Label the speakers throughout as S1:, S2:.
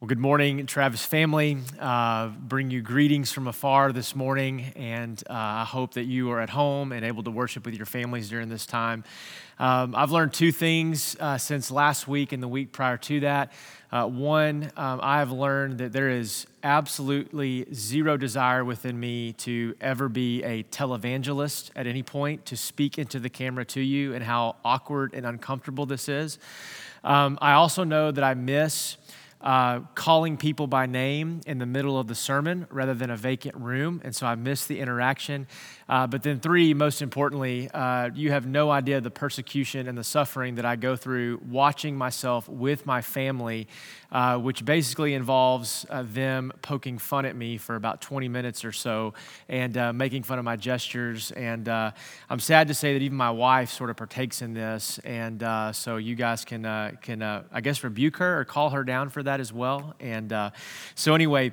S1: Well, good morning, Travis family. Uh, bring you greetings from afar this morning, and uh, I hope that you are at home and able to worship with your families during this time. Um, I've learned two things uh, since last week and the week prior to that. Uh, one, um, I have learned that there is absolutely zero desire within me to ever be a televangelist at any point, to speak into the camera to you, and how awkward and uncomfortable this is. Um, I also know that I miss uh, calling people by name in the middle of the sermon rather than a vacant room. And so I missed the interaction. Uh, but then, three, most importantly, uh, you have no idea the persecution and the suffering that I go through watching myself with my family, uh, which basically involves uh, them poking fun at me for about 20 minutes or so and uh, making fun of my gestures. And uh, I'm sad to say that even my wife sort of partakes in this. And so you guys can, can I guess, rebuke her or call her down for that as well. And so, anyway,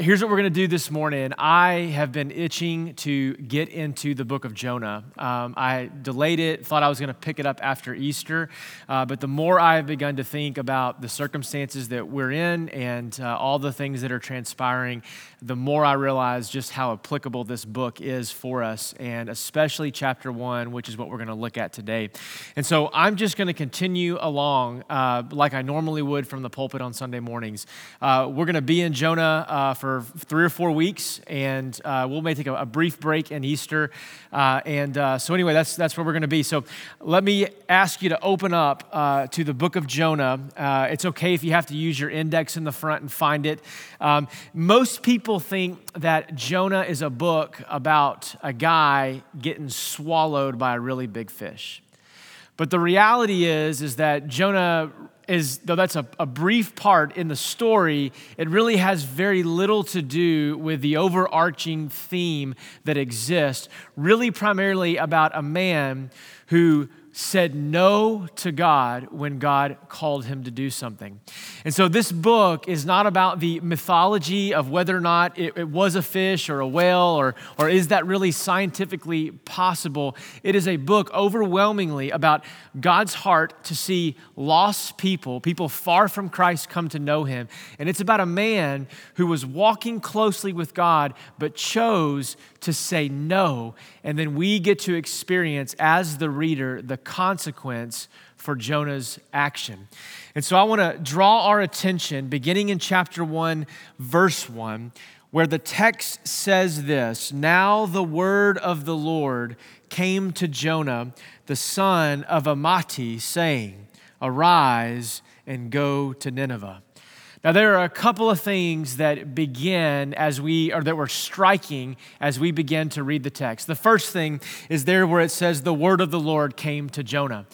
S1: here's what we're going to do this morning. I have been itching to get into the book of Jonah. Um, I delayed it, thought I was going to pick it up after Easter, uh, but the more I've begun to think about the circumstances that we're in and uh, all the things that are transpiring, the more I realize just how applicable this book is for us, and especially chapter one, which is what we're going to look at today. And so I'm just going to continue along uh, like I normally would from the pulpit on Sunday mornings. Uh, we're going to be in Jonah uh, for three or four weeks, and uh, we'll may take a, a brief break in Easter Easter. Uh, and uh, so, anyway, that's, that's where we're going to be. So, let me ask you to open up uh, to the book of Jonah. Uh, it's okay if you have to use your index in the front and find it. Um, most people think that Jonah is a book about a guy getting swallowed by a really big fish. But the reality is, is that Jonah is, though that's a, a, brief part in the story, it really has very little to do with the overarching theme that exists, really primarily about a man who said no to God when God called him to do something. And so this book is not about the mythology of whether or not it, it, was a fish or a whale or, or is that really scientifically possible. It is a book overwhelmingly about God's heart to see lost people, people far from Christ, come to know him. And it's about a man who was walking closely with God but chose to say no. And then we get to experience, as the reader, the consequence for Jonah's action. And so I want to draw our attention, beginning in chapter 1, verse 1, where the text says this Now the word of the Lord came to Jonah, the son of Amittai, saying, Arise and go to Nineveh now, there are a couple of things that begin as we, or that were striking as we begin to read the text. The first thing is there where it says, The word of the Lord came to Jonah.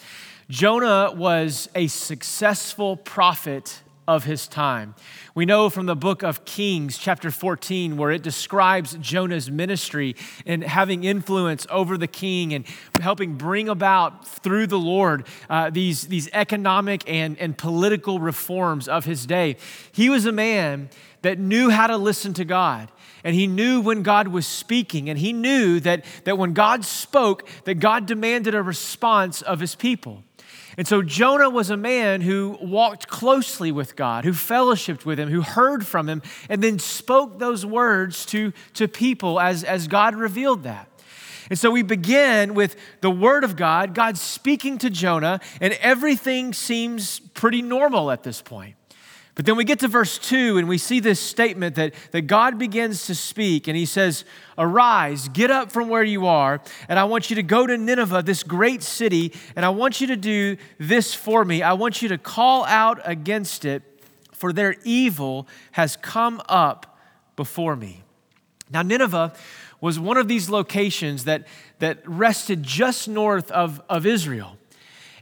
S1: Jonah was a successful prophet of his time. We know from the book of Kings, chapter 14, where it describes Jonah's ministry and having influence over the king and helping bring about through the Lord uh, these, these economic and, and political reforms of his day. He was a man that knew how to listen to God and he knew when God was speaking, and he knew that, that when God spoke, that God demanded a response of his people. And so Jonah was a man who walked closely with God, who fellowshiped with him, who heard from him, and then spoke those words to, to people as, as God revealed that. And so we begin with the word of God, God speaking to Jonah, and everything seems pretty normal at this point. But then we get to verse 2 and we see this statement that, that God begins to speak and he says, Arise, get up from where you are, and I want you to go to Nineveh, this great city, and I want you to do this for me. I want you to call out against it, for their evil has come up before me. Now, Nineveh was one of these locations that, that rested just north of, of Israel.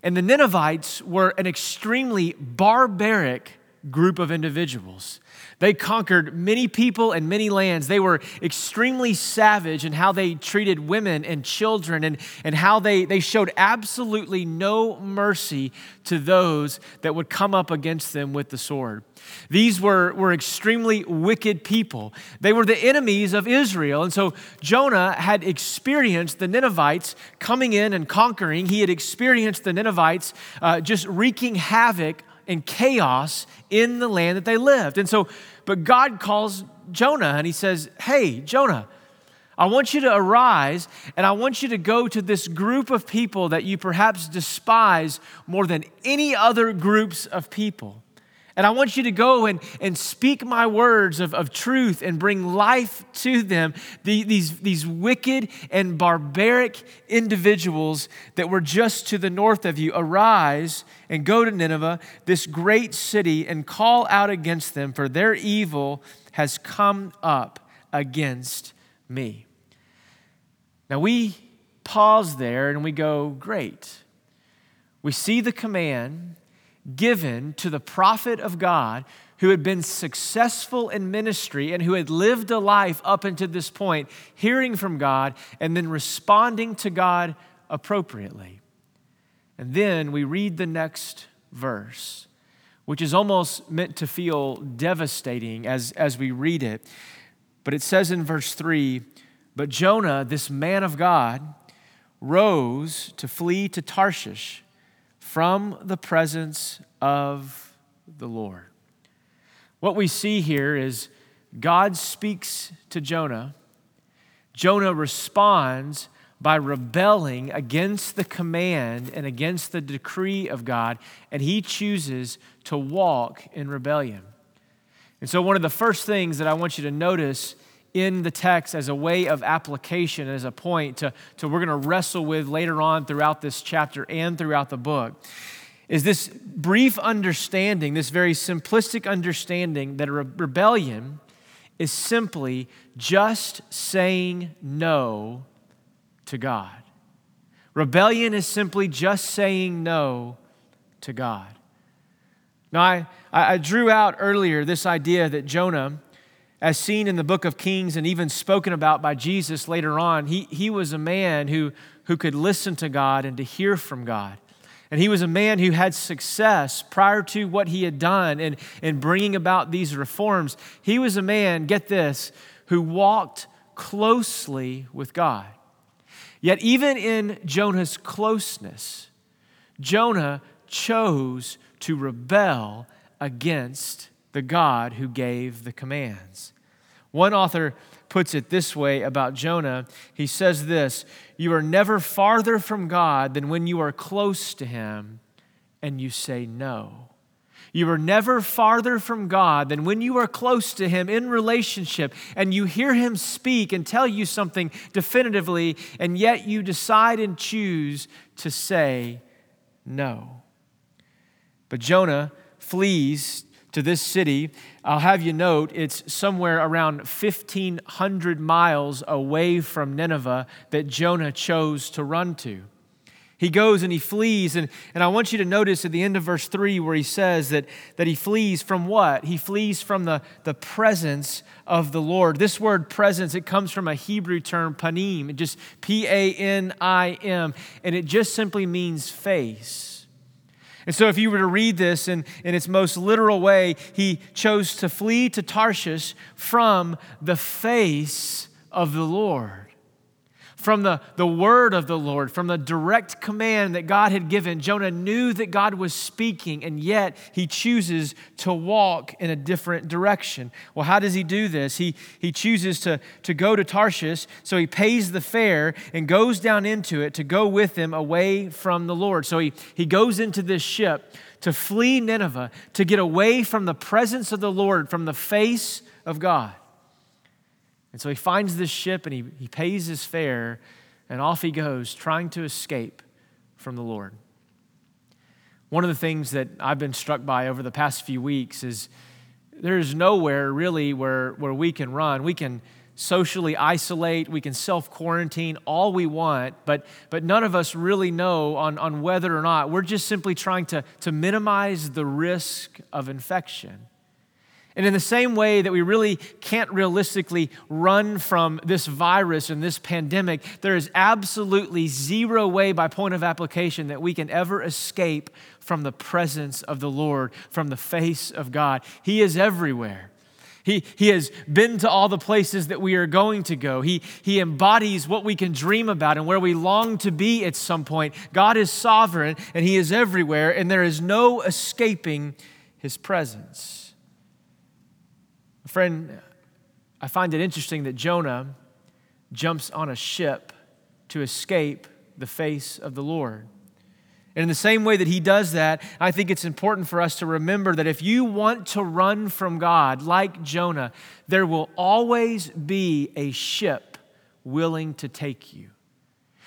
S1: And the Ninevites were an extremely barbaric group of individuals. They conquered many people and many lands. They were extremely savage in how they treated women and children and, and how they, they showed absolutely no mercy to those that would come up against them with the sword. These were, were extremely wicked people. They were the enemies of Israel. And so Jonah had experienced the Ninevites coming in and conquering. He had experienced the Ninevites uh, just wreaking havoc and chaos in the land that they lived. And so, but God calls Jonah and he says, Hey, Jonah, I want you to arise and I want you to go to this group of people that you perhaps despise more than any other groups of people. And I want you to go and, and speak my words of, of truth and bring life to them. The, these, these wicked and barbaric individuals that were just to the north of you, arise and go to Nineveh, this great city, and call out against them, for their evil has come up against me. Now we pause there and we go, great. We see the command given to the prophet of God who had been successful in ministry and who had lived a life up until this point, hearing from God and then responding to God appropriately. And then we read the next verse, which is almost meant to feel devastating as, as we read it. But it says in verse 3 But Jonah, this man of God, rose to flee to Tarshish from the presence of the Lord. What we see here is God speaks to Jonah. Jonah responds by rebelling against the command and against the decree of God, and he chooses to walk in rebellion. And so, one of the first things that I want you to notice in the text as a way of application, as a point to, to we're going to wrestle with later on throughout this chapter and throughout the book, is this brief understanding, this very simplistic understanding that a rebellion is simply just saying no to God. Rebellion is simply just saying no to God. Now, I, I drew out earlier this idea that Jonah as seen in the book of Kings and even spoken about by Jesus later on, he, he was a man who, who could listen to God and to hear from God. And he was a man who had success prior to what he had done in, in bringing about these reforms. He was a man, get this, who walked closely with God. Yet, even in Jonah's closeness, Jonah chose to rebel against the God who gave the commands. One author puts it this way about Jonah. He says this You are never farther from God than when you are close to Him and you say no. You are never farther from God than when you are close to Him in relationship and you hear Him speak and tell you something definitively, and yet you decide and choose to say no. But Jonah flees to this city, I'll have you note it's somewhere around 1,500 miles away from Nineveh that Jonah chose to run to. He goes and he flees. And, and I want you to notice at the end of verse 3 where he says that, that he flees from what? He flees from the, the presence of the Lord. This word presence, it comes from a Hebrew term, panim, just P A N I M, and it just simply means face. And so, if you were to read this in, in its most literal way, he chose to flee to Tarshish from the face of the Lord from the, the word of the Lord, from the direct command that God had given. Jonah knew that God was speaking, and yet he chooses to walk in a different direction. Well, how does he do this? He, he chooses to, to go to Tarshish, so he pays the fare and goes down into it to go with them away from the Lord. So he, he goes into this ship to flee Nineveh, to get away from the presence of the Lord, from the face of God. And so he finds this ship and he, he pays his fare, and off he goes, trying to escape from the Lord. One of the things that I've been struck by over the past few weeks is there is nowhere really where, where we can run. We can socially isolate, we can self quarantine all we want, but, but none of us really know on, on whether or not. We're just simply trying to, to minimize the risk of infection. And in the same way that we really can't realistically run from this virus and this pandemic, there is absolutely zero way, by point of application, that we can ever escape from the presence of the Lord, from the face of God. He is everywhere. He, he has been to all the places that we are going to go. He, he embodies what we can dream about and where we long to be at some point. God is sovereign and He is everywhere, and there is no escaping His presence. Friend, I find it interesting that Jonah jumps on a ship to escape the face of the Lord. And in the same way that he does that, I think it's important for us to remember that if you want to run from God like Jonah, there will always be a ship willing to take you.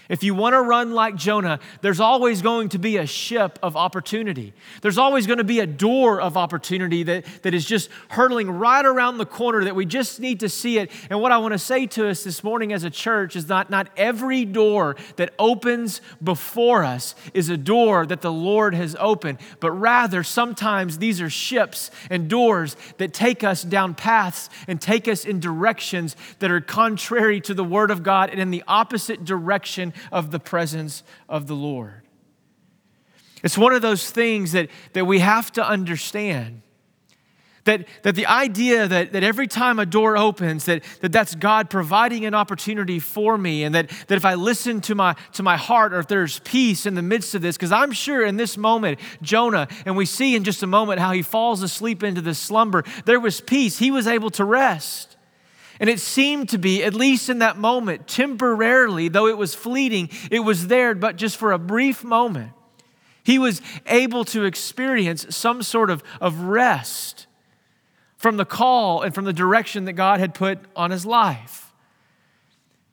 S1: If you want to run like Jonah, there's always going to be a ship of opportunity. There's always going to be a door of opportunity that, that is just hurtling right around the corner that we just need to see it. And what I want to say to us this morning as a church is not, not every door that opens before us is a door that the Lord has opened, but rather sometimes these are ships and doors that take us down paths and take us in directions that are contrary to the Word of God and in the opposite direction of the presence of the Lord. It's one of those things that, that we have to understand. That, that the idea that, that every time a door opens, that, that that's God providing an opportunity for me, and that, that if I listen to my, to my heart or if there's peace in the midst of this, because I'm sure in this moment, Jonah, and we see in just a moment how he falls asleep into this slumber, there was peace. He was able to rest. And it seemed to be, at least in that moment, temporarily, though it was fleeting, it was there, but just for a brief moment. He was able to experience some sort of, of rest from the call and from the direction that God had put on his life.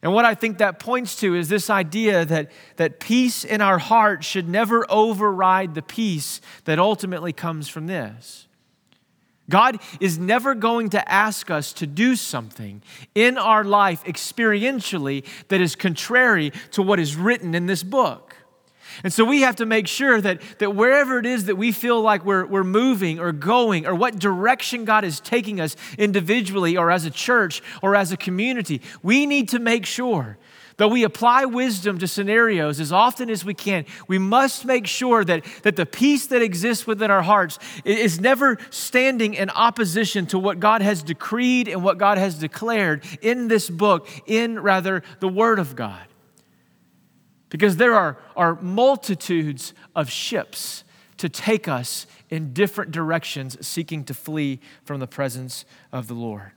S1: And what I think that points to is this idea that, that peace in our heart should never override the peace that ultimately comes from this. God is never going to ask us to do something in our life experientially that is contrary to what is written in this book. And so we have to make sure that, that wherever it is that we feel like we're, we're moving or going, or what direction God is taking us individually or as a church or as a community, we need to make sure that we apply wisdom to scenarios as often as we can, we must make sure that, that the peace that exists within our hearts is never standing in opposition to what God has decreed and what God has declared in this book, in rather the Word of God. Because there are, are multitudes of ships to take us in different directions, seeking to flee from the presence of the Lord.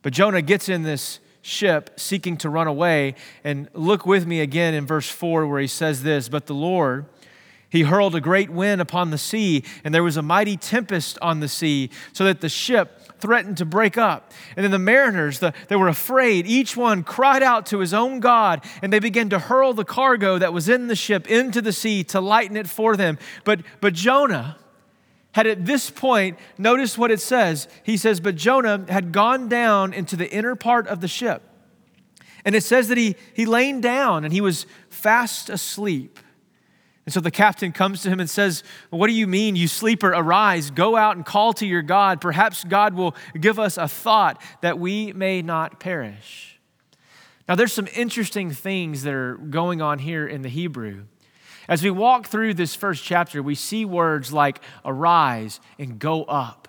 S1: But Jonah gets in this ship seeking to run away. And look with me again in verse 4 where he says this But the Lord, he hurled a great wind upon the sea, and there was a mighty tempest on the sea, so that the ship threatened to break up. And then the mariners, the, they were afraid. Each one cried out to his own God, and they began to hurl the cargo that was in the ship into the sea to lighten it for them. But, but Jonah, had at this point, notice what it says. He says, But Jonah had gone down into the inner part of the ship. And it says that he, he laid down and he was fast asleep. And so the captain comes to him and says, What do you mean, you sleeper? Arise, go out and call to your God. Perhaps God will give us a thought that we may not perish. Now, there's some interesting things that are going on here in the Hebrew. As we walk through this first chapter, we see words like arise and go up.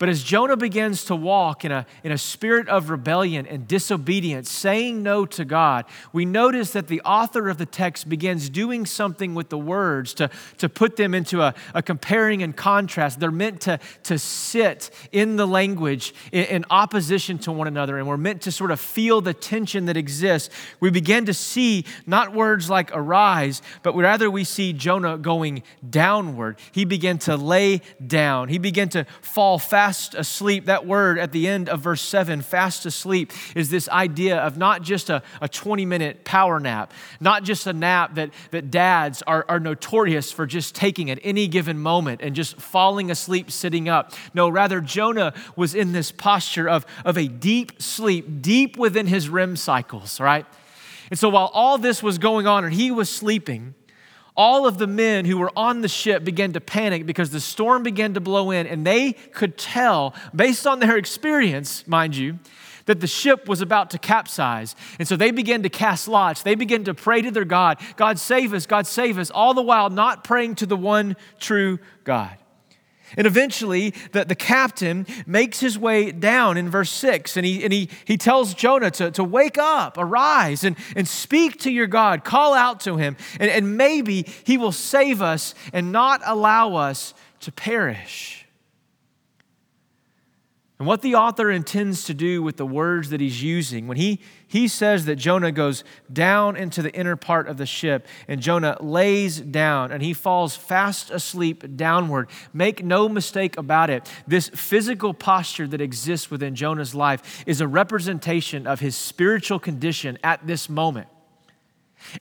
S1: But as Jonah begins to walk in a, in a spirit of rebellion and disobedience, saying no to God, we notice that the author of the text begins doing something with the words to, to put them into a, a comparing and contrast. They're meant to, to sit in the language in, in opposition to one another, and we're meant to sort of feel the tension that exists. We begin to see not words like arise, but rather we see Jonah going downward. He began to lay down, he began to fall fast fast asleep, that word at the end of verse 7, fast asleep, is this idea of not just a, a 20 minute power nap, not just a nap that, that dads are, are notorious for just taking at any given moment and just falling asleep sitting up. No, rather, Jonah was in this posture of, of a deep sleep, deep within his REM cycles, right? And so while all this was going on and he was sleeping, all of the men who were on the ship began to panic because the storm began to blow in, and they could tell, based on their experience, mind you, that the ship was about to capsize. And so they began to cast lots. They began to pray to their God God, save us, God, save us, all the while not praying to the one true God. And eventually, the, the captain makes his way down in verse 6, and he, and he, he tells Jonah to, to wake up, arise, and, and speak to your God, call out to him, and, and maybe he will save us and not allow us to perish. And what the author intends to do with the words that he's using, when he, he says that Jonah goes down into the inner part of the ship and Jonah lays down and he falls fast asleep downward, make no mistake about it. This physical posture that exists within Jonah's life is a representation of his spiritual condition at this moment.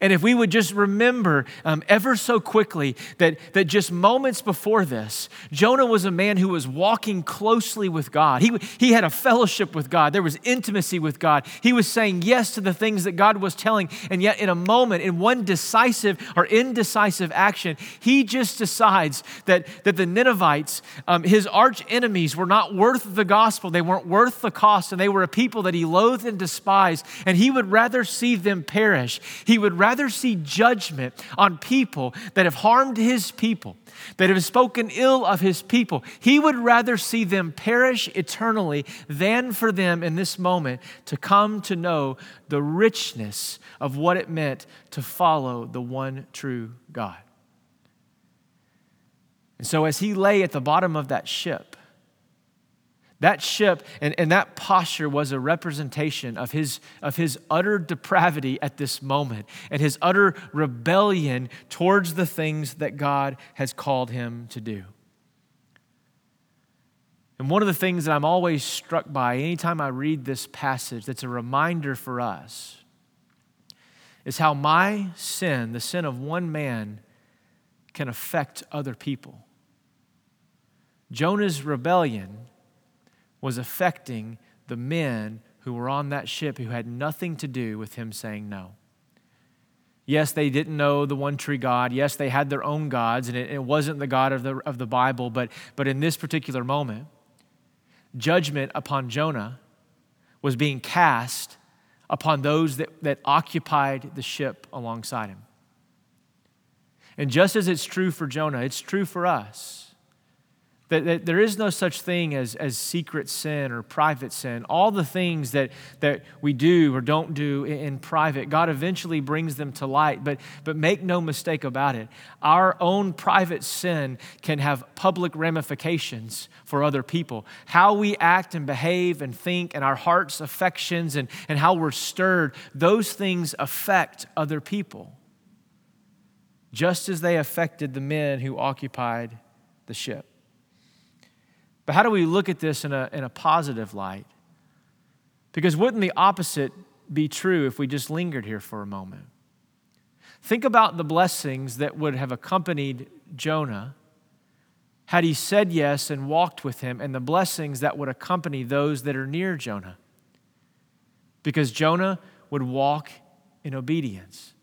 S1: And if we would just remember um, ever so quickly that, that just moments before this, Jonah was a man who was walking closely with God. He, he had a fellowship with God, there was intimacy with God. He was saying yes to the things that God was telling. And yet, in a moment, in one decisive or indecisive action, he just decides that, that the Ninevites, um, his arch enemies, were not worth the gospel. They weren't worth the cost, and they were a people that he loathed and despised. And he would rather see them perish. He would rather see judgment on people that have harmed his people, that have spoken ill of his people. He would rather see them perish eternally than for them in this moment to come to know the richness of what it meant to follow the one true God. And so, as he lay at the bottom of that ship, that ship and, and that posture was a representation of his, of his utter depravity at this moment and his utter rebellion towards the things that God has called him to do. And one of the things that I'm always struck by anytime I read this passage that's a reminder for us is how my sin, the sin of one man, can affect other people. Jonah's rebellion was affecting the men who were on that ship who had nothing to do with him saying no. Yes, they didn't know the one true God. Yes, they had their own gods, and it, it wasn't the God of the, of the Bible. But, but in this particular moment, judgment upon Jonah was being cast upon those that, that occupied the ship alongside him. And just as it's true for Jonah, it's true for us that, that, there is no such thing as, as secret sin or private sin. All the things that, that we do or don't do in, in private, God eventually brings them to light. But, but make no mistake about it, our own private sin can have public ramifications for other people. How we act and behave and think and our heart's affections and, and how we're stirred, those things affect other people, just as they affected the men who occupied the ship. But how do we look at this in a, in a positive light? Because wouldn't the opposite be true if we just lingered here for a moment? Think about the blessings that would have accompanied Jonah had he said yes and walked with him, and the blessings that would accompany those that are near Jonah. Because Jonah would walk in obedience.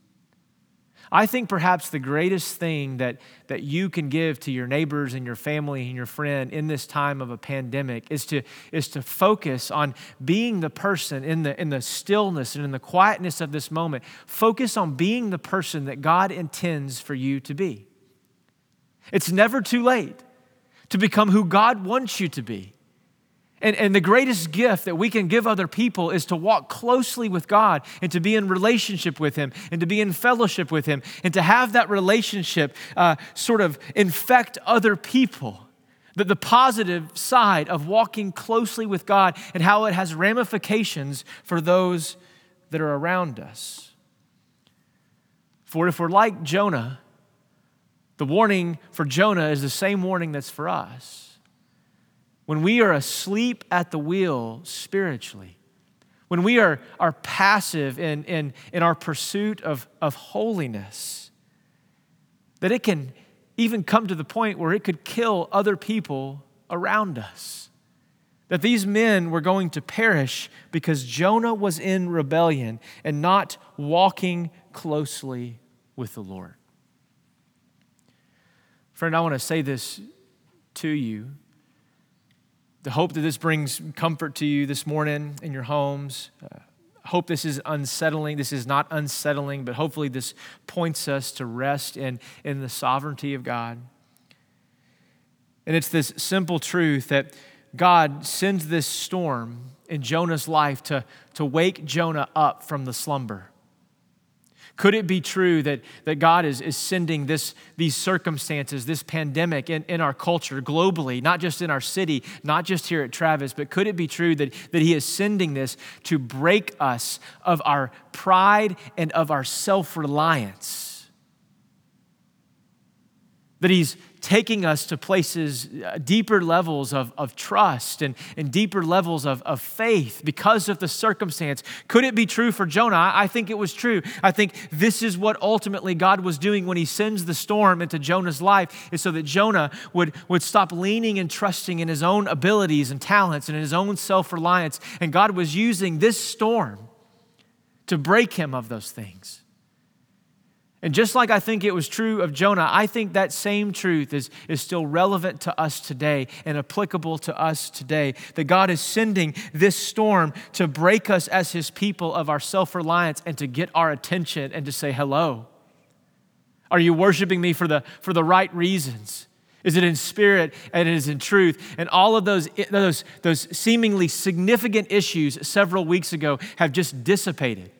S1: I think perhaps the greatest thing that, that you can give to your neighbors and your family and your friend in this time of a pandemic is to, is to focus on being the person in the, in the stillness and in the quietness of this moment. Focus on being the person that God intends for you to be. It's never too late to become who God wants you to be. And, and the greatest gift that we can give other people is to walk closely with God and to be in relationship with Him and to be in fellowship with Him and to have that relationship uh, sort of infect other people. That the positive side of walking closely with God and how it has ramifications for those that are around us. For if we're like Jonah, the warning for Jonah is the same warning that's for us when we are asleep at the wheel spiritually, when we are, are passive in, in, in our pursuit of, of holiness, that it can even come to the point where it could kill other people around us. That these men were going to perish because Jonah was in rebellion and not walking closely with the Lord. Friend, I want to say this to you the hope that this brings comfort to you this morning in your homes. Uh, hope this is unsettling. This is not unsettling, but hopefully this points us to rest in, in the sovereignty of God. And it's this simple truth that God sends this storm in Jonah's life to, to wake Jonah up from the slumber. Could it be true that, that God is, is sending this, these circumstances, this pandemic in, in our culture globally, not just in our city, not just here at Travis, but could it be true that, that He is sending this to break us of our pride and of our self reliance? That He's taking us to places, uh, deeper levels of, of trust and, and deeper levels of, of faith because of the circumstance. Could it be true for Jonah? I, I think it was true. I think this is what ultimately God was doing when he sends the storm into Jonah's life, is so that Jonah would, would stop leaning and trusting in his own abilities and talents and in his own self reliance. And God was using this storm to break him of those things. And just like I think it was true of Jonah, I think that same truth is, is still relevant to us today and applicable to us today. That God is sending this storm to break us as his people of our self reliance and to get our attention and to say, hello. Are you worshiping me for the, for the right reasons? Is it in spirit and it is in truth? And all of those, those, those seemingly significant issues several weeks ago have just dissipated.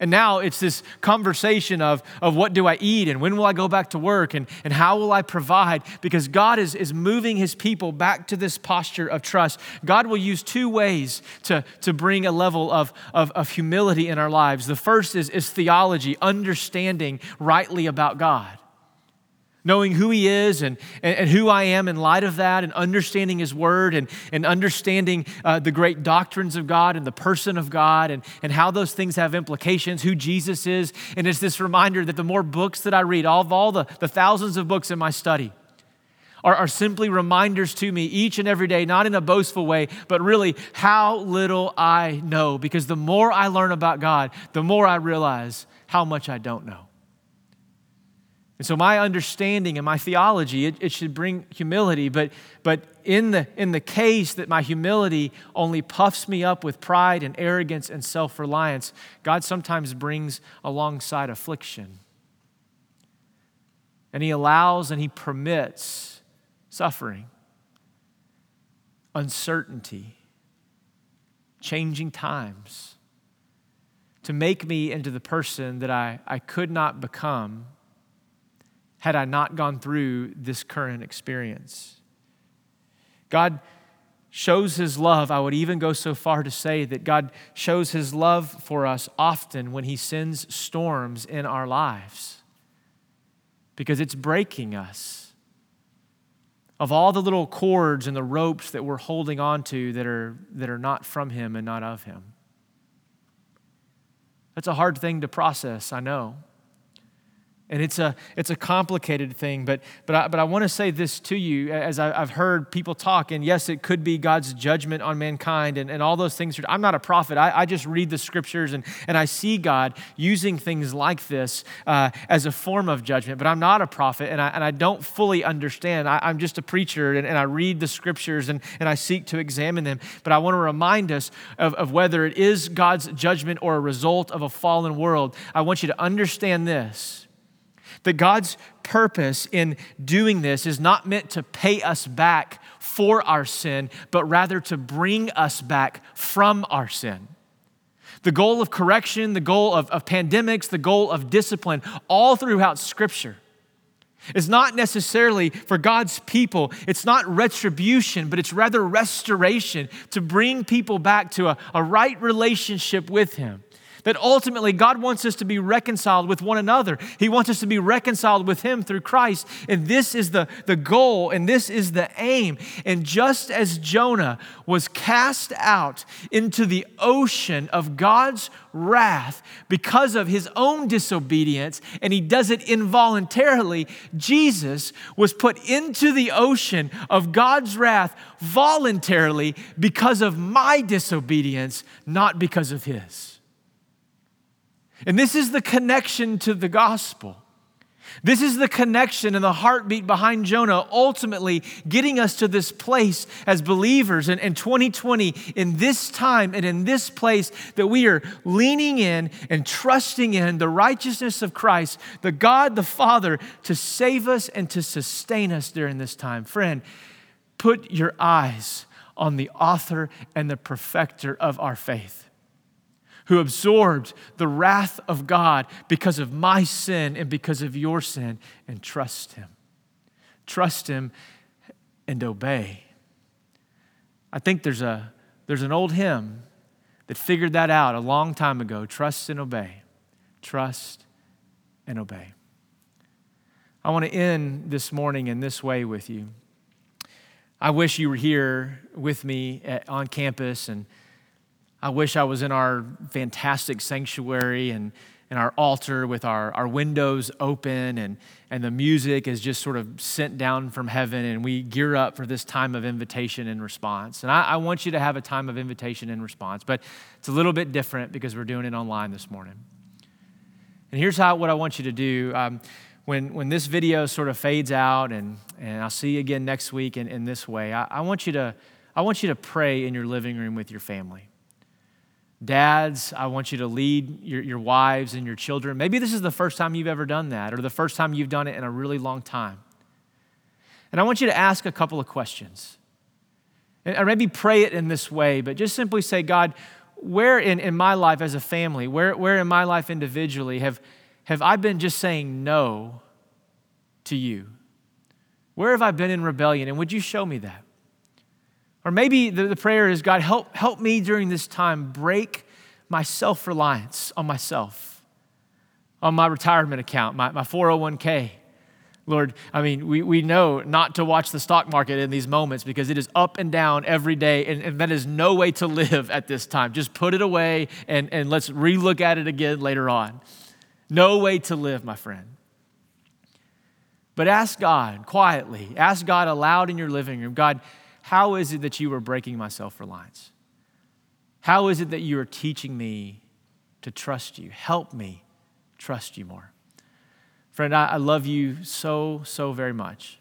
S1: And now it's this conversation of, of what do I eat and when will I go back to work and, and how will I provide? Because God is, is moving his people back to this posture of trust. God will use two ways to, to bring a level of, of, of humility in our lives. The first is, is theology, understanding rightly about God knowing who He is and, and, and, who I am in light of that, and understanding His Word and, and understanding uh, the great doctrines of God and the person of God and, and how those things have implications, who Jesus is. And it's this reminder that the more books that I read, all of all the, the thousands of books in my study, are, are simply reminders to me each and every day, not in a boastful way, but really how little I know. Because the more I learn about God, the more I realize how much I don't know. And so my understanding and my theology, it, it, should bring humility, but, but in, the, in the case that my humility only puffs me up with pride and arrogance and self reliance, God sometimes brings alongside affliction. And He allows and He permits suffering, uncertainty, changing times to make me into the person that I, I could not become had I not gone through this current experience. God shows his love. I would even go so far to say that God shows his love for us often when he sends storms in our lives because it's breaking us. Of all the little cords and the ropes that we're holding on to that are, that are not from him and not of him. That's a hard thing to process, I know. And it's a, it's a complicated thing, but, but I, but I want to say this to you as I, have heard people talk, and yes, it could be God's judgment on mankind and, and all those things. I'm not a prophet. I, I just read the scriptures and, and I see God using things like this uh, as a form of judgment, but I'm not a prophet and I, and I don't fully understand. I, am just a preacher and, and I read the scriptures and, and I seek to examine them. But I want to remind us of, of whether it is God's judgment or a result of a fallen world. I want you to understand this that God's purpose in doing this is not meant to pay us back for our sin, but rather to bring us back from our sin. The goal of correction, the goal of, of pandemics, the goal of discipline, all throughout Scripture is not necessarily for God's people. It's not retribution, but it's rather restoration to bring people back to a, a right relationship with Him that ultimately God wants us to be reconciled with one another. He wants us to be reconciled with Him through Christ. And this is the, the goal and this is the aim. And just as Jonah was cast out into the ocean of God's wrath because of his own disobedience, and he does it involuntarily, Jesus was put into the ocean of God's wrath voluntarily because of my disobedience, not because of his. And this is the connection to the gospel This is the connection and the heartbeat behind Jonah, ultimately getting us to this place as believers in, in 2020, in this time and in this place, that we are leaning in and trusting in the righteousness of Christ, the God the Father, to save us and to sustain us during this time. Friend, put your eyes on the author and the perfecter of our faith who absorbed the wrath of God because of my sin and because of your sin, and trust Him. Trust Him and obey. I think there's, a, there's an old hymn that figured that out a long time ago trust and obey. Trust and obey. I want to end this morning in this way with you. I wish you were here with me at, on campus and I wish I was in our fantastic sanctuary and, and our altar with our, our windows open and, and the music is just sort of sent down from heaven and we gear up for this time of invitation and response. And I, I want you to have a time of invitation and response, but it's a little bit different because we're doing it online this morning. And here's how, what I want you to do. Um, when, when this video sort of fades out and, and I'll see you again next week in, in this way, I, I, want you to, I want you to pray in your living room with your family. Dads, I want you to lead your, your wives and your children. Maybe this is the first time you've ever done that, or the first time you've done it in a really long time. And I want you to ask a couple of questions. Or maybe pray it in this way, but just simply say, God, where in, in my life as a family, where, where in my life individually have, have I been just saying no to you? Where have I been in rebellion? And would you show me that? Or maybe the, the prayer is God, help, help me during this time break my self reliance on myself, on my retirement account, my, my 401k. Lord, I mean, we, we know not to watch the stock market in these moments because it is up and down every day, and, and that is no way to live at this time. Just put it away and, and let's relook at it again later on. No way to live, my friend. But ask God quietly, ask God aloud in your living room God, how is it that you are breaking my self reliance? How is it that you are teaching me to trust you? Help me trust you more. Friend, I, I love you so, so very much.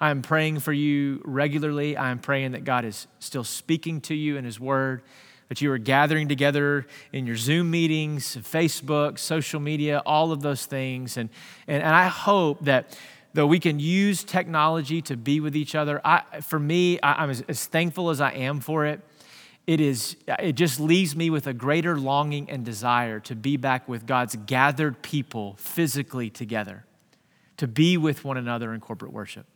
S1: I am praying for you regularly. I am praying that God is still speaking to you in His Word, that you are gathering together in your Zoom meetings, Facebook, social media, all of those things. And, and, and I hope that though we can use technology to be with each other, I, for me, I, am as, as thankful as I am for it. It is, it just leaves me with a greater longing and desire to be back with God's gathered people physically together, to be with one another in corporate worship.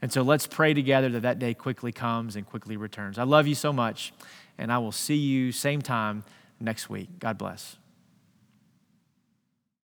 S1: And so let's pray together that that day quickly comes and quickly returns. I love you so much, and I will see you same time next week. God bless.